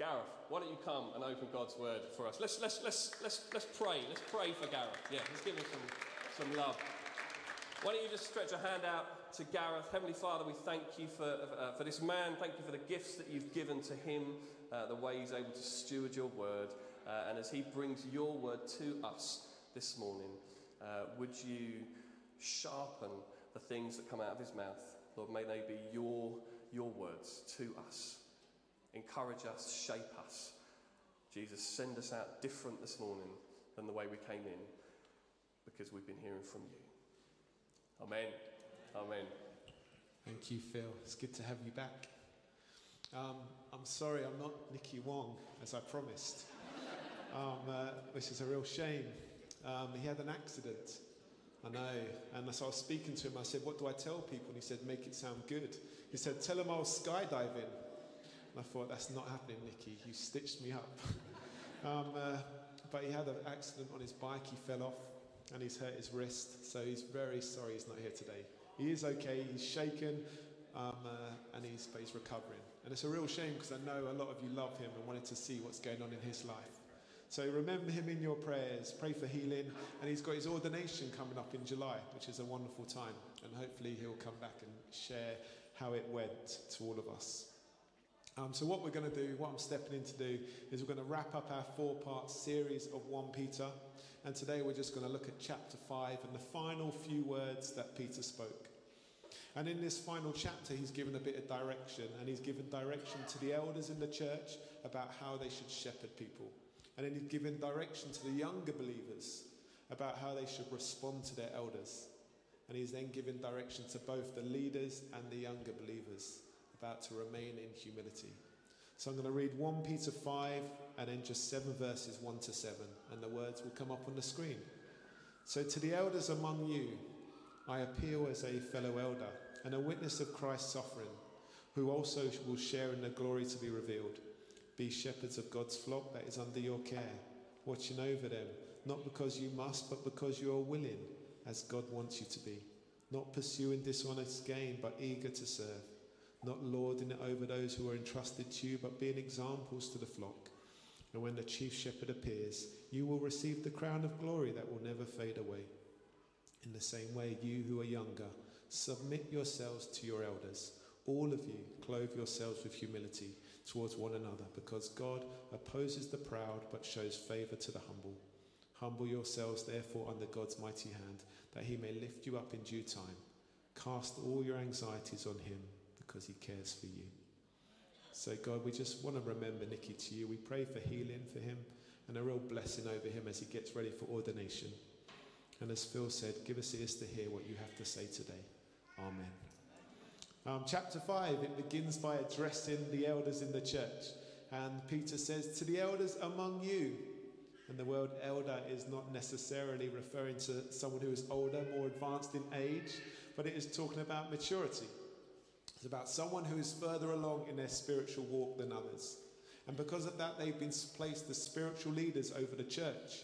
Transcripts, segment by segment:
Gareth, why don't you come and open God's word for us? Let's, let's, let's, let's, let's pray. Let's pray for Gareth. Yeah, let's give him some, some love. Why don't you just stretch a hand out to Gareth? Heavenly Father, we thank you for, uh, for this man. Thank you for the gifts that you've given to him, uh, the way he's able to steward your word. Uh, and as he brings your word to us this morning, uh, would you sharpen the things that come out of his mouth? Lord, may they be your, your words to us. Encourage us, shape us. Jesus, send us out different this morning than the way we came in because we've been hearing from you. Amen. Amen. Thank you, Phil. It's good to have you back. Um, I'm sorry I'm not Nicky Wong, as I promised, um, uh, which is a real shame. Um, he had an accident. I know. And as I was speaking to him, I said, What do I tell people? And he said, Make it sound good. He said, Tell them I was skydiving. And I thought, that's not happening, Nicky. You stitched me up. um, uh, but he had an accident on his bike. He fell off and he's hurt his wrist. So he's very sorry he's not here today. He is okay. He's shaken. Um, uh, and he's, but he's recovering. And it's a real shame because I know a lot of you love him and wanted to see what's going on in his life. So remember him in your prayers, pray for healing, and he's got his ordination coming up in July, which is a wonderful time. And hopefully he'll come back and share how it went to all of us. Um, so, what we're going to do, what I'm stepping in to do, is we're going to wrap up our four part series of 1 Peter. And today we're just going to look at chapter 5 and the final few words that Peter spoke. And in this final chapter, he's given a bit of direction, and he's given direction to the elders in the church about how they should shepherd people. And then he's given direction to the younger believers about how they should respond to their elders. And he's then given direction to both the leaders and the younger believers about to remain in humility. So I'm going to read 1 Peter 5 and then just seven verses 1 to 7, and the words will come up on the screen. So to the elders among you, I appeal as a fellow elder and a witness of Christ's suffering, who also will share in the glory to be revealed. Be shepherds of God's flock that is under your care, watching over them, not because you must, but because you are willing, as God wants you to be. Not pursuing dishonest gain, but eager to serve not lording it over those who are entrusted to you, but being examples to the flock. And when the chief shepherd appears, you will receive the crown of glory that will never fade away. In the same way, you who are younger, submit yourselves to your elders. All of you, clothe yourselves with humility towards one another, because God opposes the proud but shows favour to the humble. Humble yourselves, therefore, under God's mighty hand, that he may lift you up in due time. Cast all your anxieties on him because He cares for you. So, God, we just want to remember Nicky to you. We pray for healing for him and a real blessing over him as he gets ready for ordination. And as Phil said, give us ears to hear what you have to say today. Amen. Um, chapter 5, it begins by addressing the elders in the church. And Peter says, To the elders among you. And the word elder is not necessarily referring to someone who is older, more advanced in age, but it is talking about maturity. It's about someone who is further along in their spiritual walk than others. And because of that, they've been placed as spiritual leaders over the church,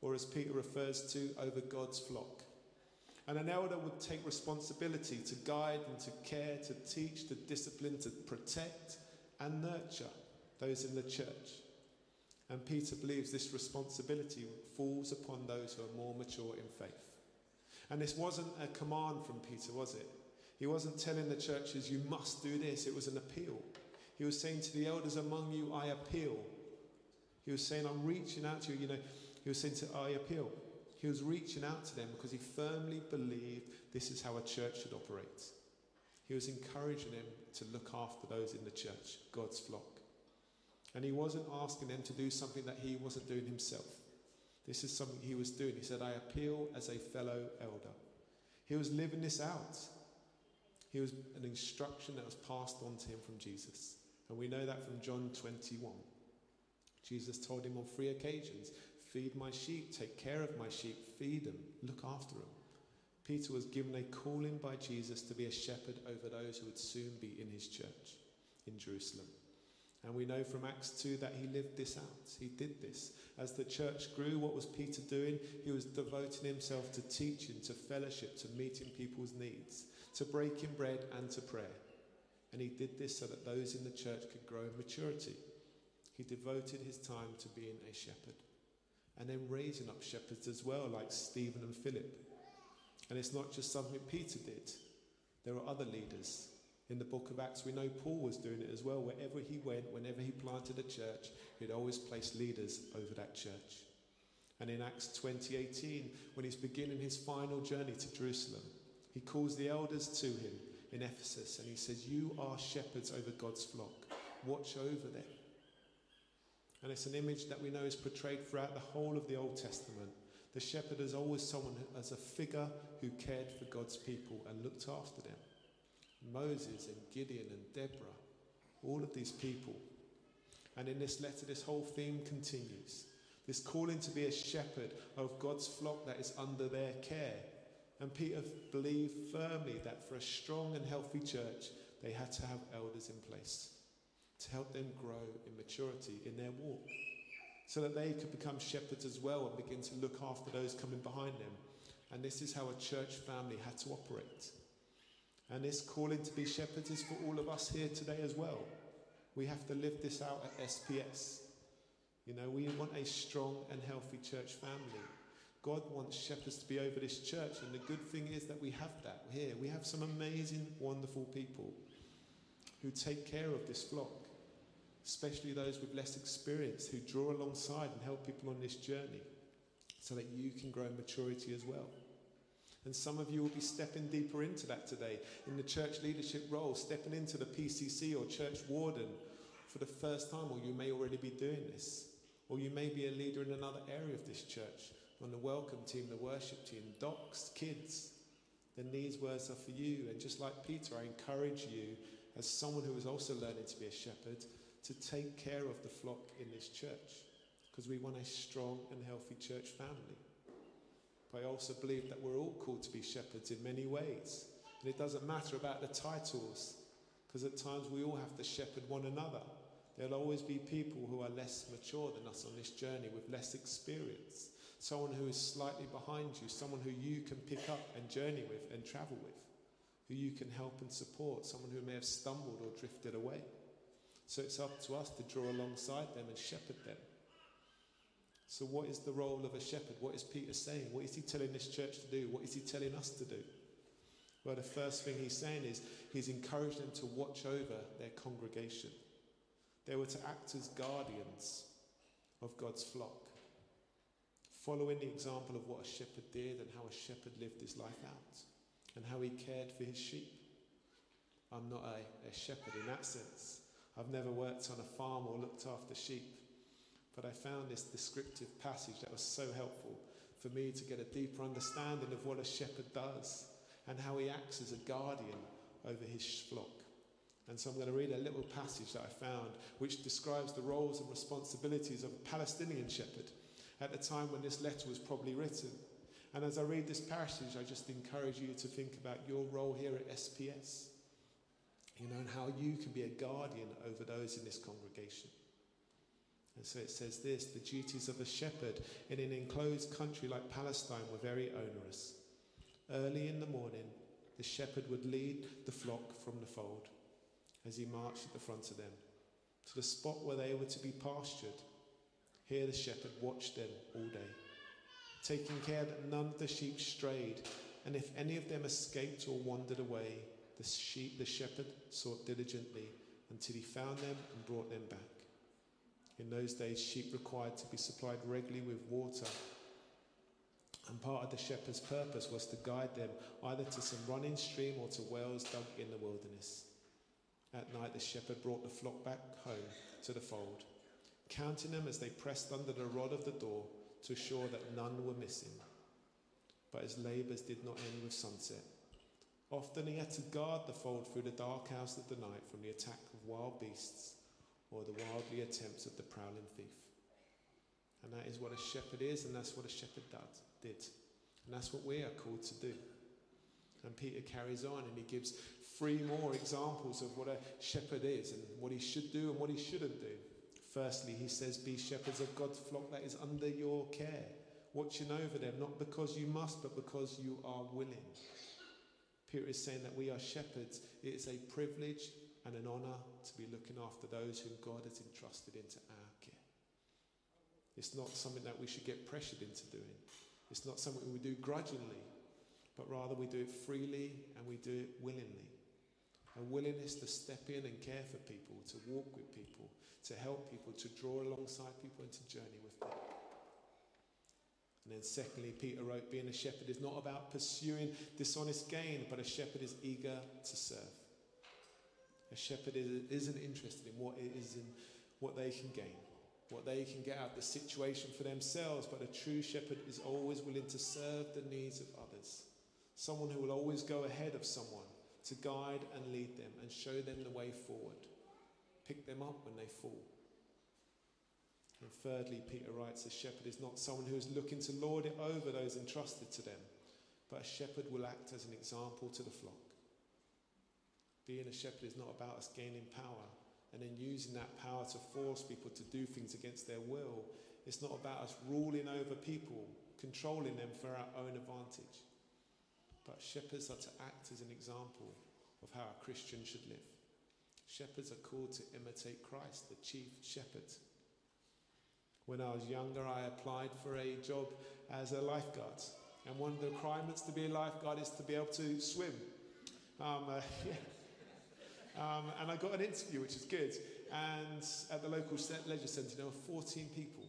or as Peter refers to, over God's flock. And an elder would take responsibility to guide and to care, to teach, to discipline, to protect and nurture those in the church. And Peter believes this responsibility falls upon those who are more mature in faith. And this wasn't a command from Peter, was it? He wasn't telling the churches, you must do this. It was an appeal. He was saying to the elders among you, I appeal. He was saying, I'm reaching out to you. You know, he was saying to, I appeal. He was reaching out to them because he firmly believed this is how a church should operate. He was encouraging them to look after those in the church, God's flock. And he wasn't asking them to do something that he wasn't doing himself. This is something he was doing. He said, I appeal as a fellow elder. He was living this out. He was an instruction that was passed on to him from Jesus. And we know that from John 21. Jesus told him on three occasions Feed my sheep, take care of my sheep, feed them, look after them. Peter was given a calling by Jesus to be a shepherd over those who would soon be in his church in Jerusalem. And we know from Acts 2 that he lived this out. He did this. As the church grew, what was Peter doing? He was devoting himself to teaching, to fellowship, to meeting people's needs to breaking bread and to prayer. And he did this so that those in the church could grow in maturity. he devoted his time to being a shepherd and then raising up shepherds as well, like Stephen and Philip. And it's not just something Peter did, there are other leaders. In the book of Acts, we know Paul was doing it as well. Wherever he went, whenever he planted a church, he'd always place leaders over that church. And in Acts 20:18, when he's beginning his final journey to Jerusalem, he calls the elders to him in Ephesus and he says, You are shepherds over God's flock. Watch over them. And it's an image that we know is portrayed throughout the whole of the Old Testament. The shepherd is always someone as a figure who cared for God's people and looked after them. Moses and Gideon and Deborah, all of these people. And in this letter, this whole theme continues. This calling to be a shepherd of God's flock that is under their care. And Peter believed firmly that for a strong and healthy church, they had to have elders in place to help them grow in maturity in their walk, so that they could become shepherds as well and begin to look after those coming behind them. And this is how a church family had to operate. And this calling to be shepherds is for all of us here today as well. We have to live this out at SPS. You know, we want a strong and healthy church family. God wants shepherds to be over this church, and the good thing is that we have that here. We have some amazing, wonderful people who take care of this flock, especially those with less experience who draw alongside and help people on this journey so that you can grow in maturity as well. And some of you will be stepping deeper into that today in the church leadership role, stepping into the PCC or church warden for the first time, or you may already be doing this. Or you may be a leader in another area of this church, on the welcome team, the worship team, docs, kids. Then these words are for you. And just like Peter, I encourage you, as someone who is also learning to be a shepherd, to take care of the flock in this church. Because we want a strong and healthy church family. But I also believe that we're all called to be shepherds in many ways. And it doesn't matter about the titles, because at times we all have to shepherd one another. There'll always be people who are less mature than us on this journey with less experience. Someone who is slightly behind you, someone who you can pick up and journey with and travel with, who you can help and support, someone who may have stumbled or drifted away. So it's up to us to draw alongside them and shepherd them. So, what is the role of a shepherd? What is Peter saying? What is he telling this church to do? What is he telling us to do? Well, the first thing he's saying is he's encouraged them to watch over their congregation. They were to act as guardians of God's flock, following the example of what a shepherd did and how a shepherd lived his life out and how he cared for his sheep. I'm not a, a shepherd in that sense. I've never worked on a farm or looked after sheep, but I found this descriptive passage that was so helpful for me to get a deeper understanding of what a shepherd does and how he acts as a guardian over his flock. And so I'm going to read a little passage that I found which describes the roles and responsibilities of a Palestinian shepherd at the time when this letter was probably written. And as I read this passage, I just encourage you to think about your role here at SPS, you know, and how you can be a guardian over those in this congregation. And so it says this the duties of a shepherd in an enclosed country like Palestine were very onerous. Early in the morning, the shepherd would lead the flock from the fold as he marched at the front of them to the spot where they were to be pastured. Here the shepherd watched them all day, taking care that none of the sheep strayed, and if any of them escaped or wandered away, the sheep the shepherd sought diligently until he found them and brought them back. In those days, sheep required to be supplied regularly with water. And part of the shepherd's purpose was to guide them either to some running stream or to wells dug in the wilderness. At night, the shepherd brought the flock back home to the fold, counting them as they pressed under the rod of the door to assure that none were missing. But his labours did not end with sunset. Often he had to guard the fold through the dark hours of the night from the attack of wild beasts or the wildly attempts of the prowling thief. And that is what a shepherd is, and that's what a shepherd did. And that's what we are called to do. And Peter carries on and he gives three more examples of what a shepherd is and what he should do and what he shouldn't do. Firstly, he says, Be shepherds of God's flock that is under your care, watching over them, not because you must, but because you are willing. Peter is saying that we are shepherds. It is a privilege and an honour to be looking after those whom God has entrusted into our care. It's not something that we should get pressured into doing. It's not something we do grudgingly, but rather we do it freely and we do it willingly. A willingness to step in and care for people, to walk with people, to help people, to draw alongside people and to journey with them. And then, secondly, Peter wrote, being a shepherd is not about pursuing dishonest gain, but a shepherd is eager to serve. A shepherd is, not interested in what it is in what they can gain, what they can get out of the situation for themselves, but a true shepherd is always willing to serve the needs of others. Someone who will always go ahead of someone to guide and lead them and show them the way forward, pick them up when they fall. And thirdly, Peter writes, a shepherd is not someone who is looking to lord it over those entrusted to them, but a shepherd will act as an example to the flock. Being a shepherd is not about us gaining power and then using that power to force people to do things against their will. It's not about us ruling over people, controlling them for our own advantage. But shepherds are to act as an example of how a Christian should live. Shepherds are called to imitate Christ, the chief shepherd. When I was younger, I applied for a job as a lifeguard. And one of the requirements to be a lifeguard is to be able to swim. Um, uh, yeah. Um, and I got an interview, which is good. And at the local leisure centre, there were 14 people.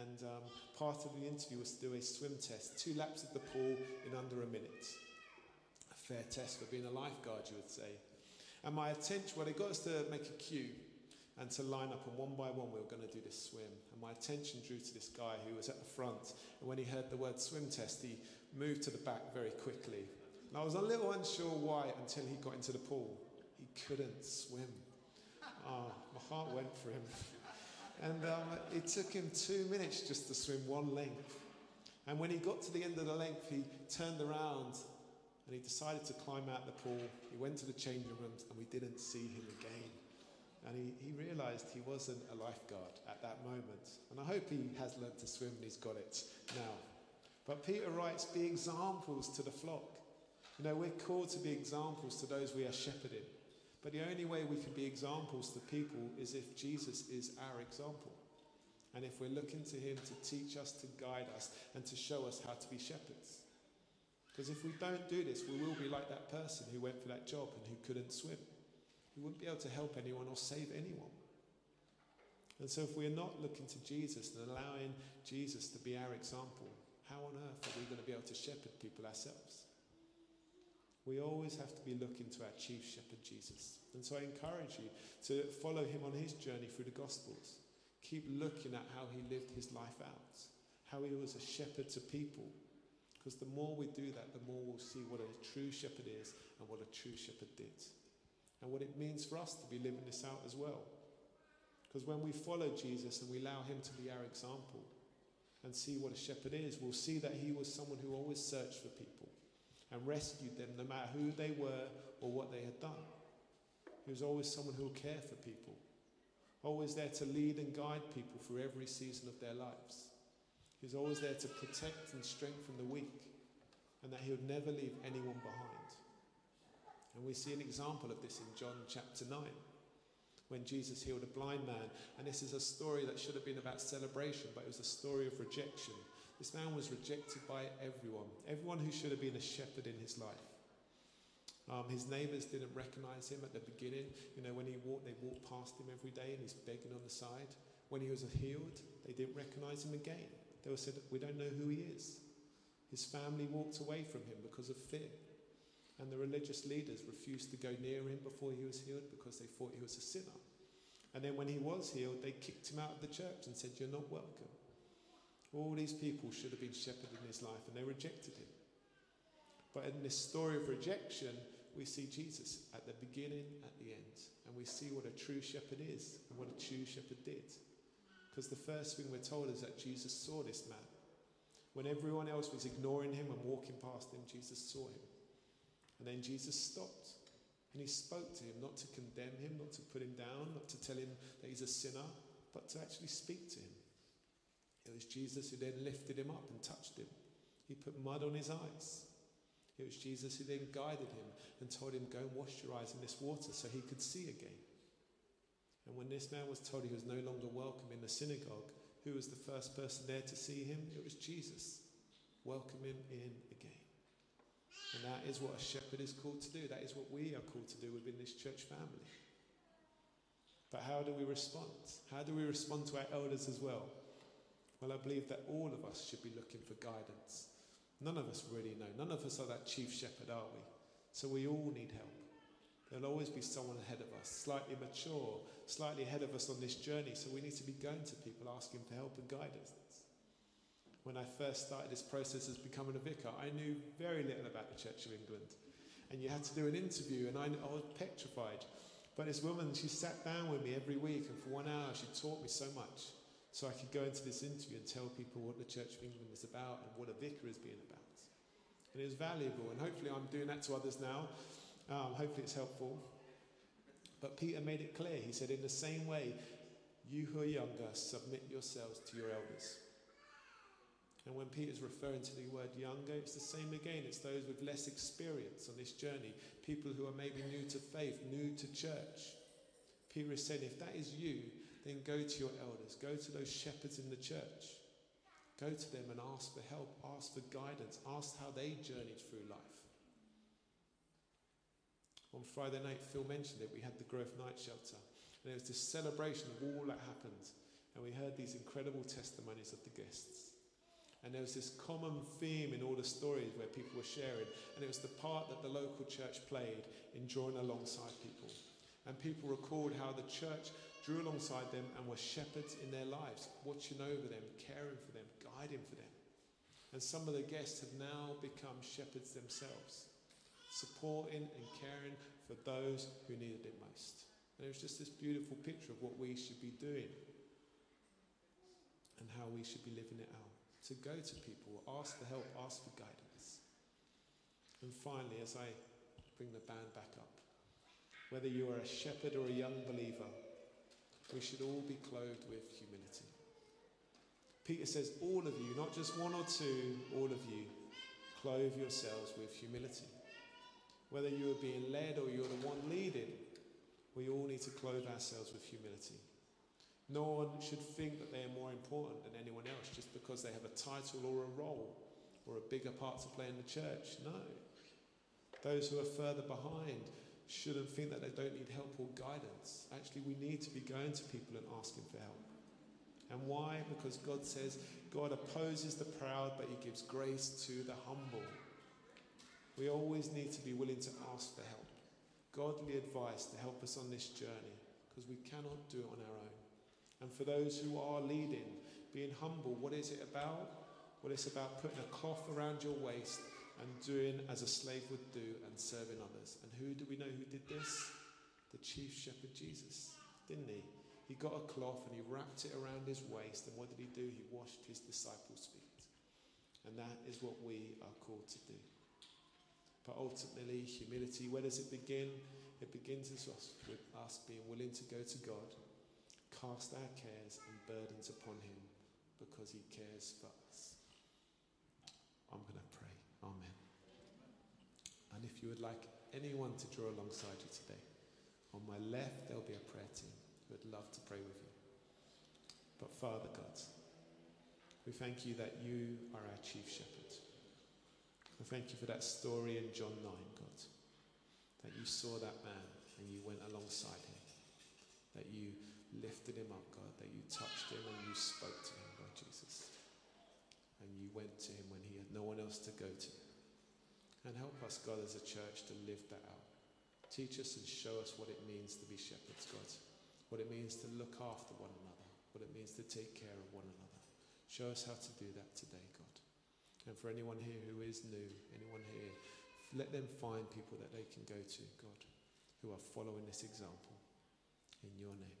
And um, part of the interview was to do a swim test, two laps of the pool in under a minute. A fair test for being a lifeguard, you would say. And my attention, well, they got us to make a queue and to line up, and one by one we were going to do this swim. And my attention drew to this guy who was at the front, and when he heard the word swim test, he moved to the back very quickly. And I was a little unsure why until he got into the pool. Couldn't swim. Oh, my heart went for him. And um, it took him two minutes just to swim one length. And when he got to the end of the length, he turned around and he decided to climb out the pool. He went to the changing rooms and we didn't see him again. And he, he realized he wasn't a lifeguard at that moment. And I hope he has learned to swim and he's got it now. But Peter writes, Be examples to the flock. You know, we're called to be examples to those we are shepherding. But the only way we can be examples to people is if Jesus is our example. And if we're looking to him to teach us, to guide us, and to show us how to be shepherds. Because if we don't do this, we will be like that person who went for that job and who couldn't swim. He wouldn't be able to help anyone or save anyone. And so, if we're not looking to Jesus and allowing Jesus to be our example, how on earth are we going to be able to shepherd people ourselves? We always have to be looking to our chief shepherd, Jesus. And so I encourage you to follow him on his journey through the Gospels. Keep looking at how he lived his life out, how he was a shepherd to people. Because the more we do that, the more we'll see what a true shepherd is and what a true shepherd did. And what it means for us to be living this out as well. Because when we follow Jesus and we allow him to be our example and see what a shepherd is, we'll see that he was someone who always searched for people and rescued them no matter who they were or what they had done. He was always someone who will care for people, always there to lead and guide people through every season of their lives. He was always there to protect and strengthen the weak, and that he would never leave anyone behind. And we see an example of this in John chapter 9 when Jesus healed a blind man. And this is a story that should have been about celebration, but it was a story of rejection this man was rejected by everyone, everyone who should have been a shepherd in his life. Um, his neighbours didn't recognise him at the beginning. You know, when he walked, they walked past him every day and he's begging on the side. When he was healed, they didn't recognise him again. They said, We don't know who he is. His family walked away from him because of fear. And the religious leaders refused to go near him before he was healed because they thought he was a sinner. And then when he was healed, they kicked him out of the church and said, You're not welcome. All these people should have been shepherded in his life, and they rejected him. But in this story of rejection, we see Jesus at the beginning, at the end, and we see what a true shepherd is and what a true shepherd did. Because the first thing we're told is that Jesus saw this man. When everyone else was ignoring him and walking past him, Jesus saw him. And then Jesus stopped and he spoke to him, not to condemn him, not to put him down, not to tell him that he's a sinner, but to actually speak to him. It was Jesus who then lifted him up and touched him. He put mud on his eyes. It was Jesus who then guided him and told him, Go and wash your eyes in this water so he could see again. And when this man was told he was no longer welcome in the synagogue, Who was the first person there to see him? It was Jesus. Welcome him in again. And that is what a shepherd is called to do. That is what we are called to do within this church family. But how do we respond? How do we respond to our elders as well? Well, I believe that all of us should be looking for guidance. None of us really know. None of us are that chief shepherd, are we? So we all need help. There'll always be someone ahead of us, slightly mature, slightly ahead of us on this journey. So we need to be going to people asking for help and guidance. When I first started this process as becoming a vicar, I knew very little about the Church of England. And you had to do an interview, and I, I was petrified. But this woman, she sat down with me every week, and for one hour, she taught me so much. So I could go into this interview and tell people what the Church of England is about and what a vicar is being about. And it was valuable, and hopefully I'm doing that to others now. Um, hopefully, it's helpful. But Peter made it clear. He said, In the same way, you who are younger, submit yourselves to your elders. And when Peter's referring to the word younger, it's the same again. It's those with less experience on this journey, people who are maybe new to faith, new to church. Peter is saying, if that is you, then go to your elders, go to those shepherds in the church. Go to them and ask for help, ask for guidance, ask how they journeyed through life. On Friday night, Phil mentioned it, we had the Growth Night Shelter. And it was this celebration of all that happened. And we heard these incredible testimonies of the guests. And there was this common theme in all the stories where people were sharing. And it was the part that the local church played in drawing alongside people. And people recalled how the church drew alongside them and were shepherds in their lives, watching over them, caring for them, guiding for them. And some of the guests have now become shepherds themselves supporting and caring for those who needed it most. And it was just this beautiful picture of what we should be doing and how we should be living it out. To go to people, ask for help, ask for guidance. And finally, as I bring the band back up, whether you are a shepherd or a young believer, we should all be clothed with humility. Peter says, All of you, not just one or two, all of you, clothe yourselves with humility. Whether you are being led or you're the one leading, we all need to clothe ourselves with humility. No one should think that they are more important than anyone else just because they have a title or a role or a bigger part to play in the church. No. Those who are further behind shouldn't think that they don't need help or guidance. Actually, we need to be going to people and asking for help. And why? Because God says God opposes the proud, but He gives grace to the humble. We always need to be willing to ask for help, godly advice to help us on this journey, because we cannot do it on our own. And for those who are leading, being humble, what is it about? Well, it's about putting a cloth around your waist and doing as a slave would do and serving others. And who do we know who did this? The chief shepherd Jesus, didn't he? He got a cloth and he wrapped it around his waist. And what did he do? He washed his disciples' feet. And that is what we are called to do. But ultimately, humility, where does it begin? It begins with us, being willing to go to God, cast our cares and burdens upon Him because He cares for us. I'm going to. Amen. And if you would like anyone to draw alongside you today, on my left there'll be a prayer team who would love to pray with you. But Father God, we thank you that you are our chief shepherd. I thank you for that story in John 9, God. That you saw that man and you went alongside him. That you lifted him up, God. That you touched him and you spoke to him, Lord Jesus. And you went to him when he had no one else to go to. And help us, God, as a church to live that out. Teach us and show us what it means to be shepherds, God. What it means to look after one another. What it means to take care of one another. Show us how to do that today, God. And for anyone here who is new, anyone here, let them find people that they can go to, God, who are following this example. In your name.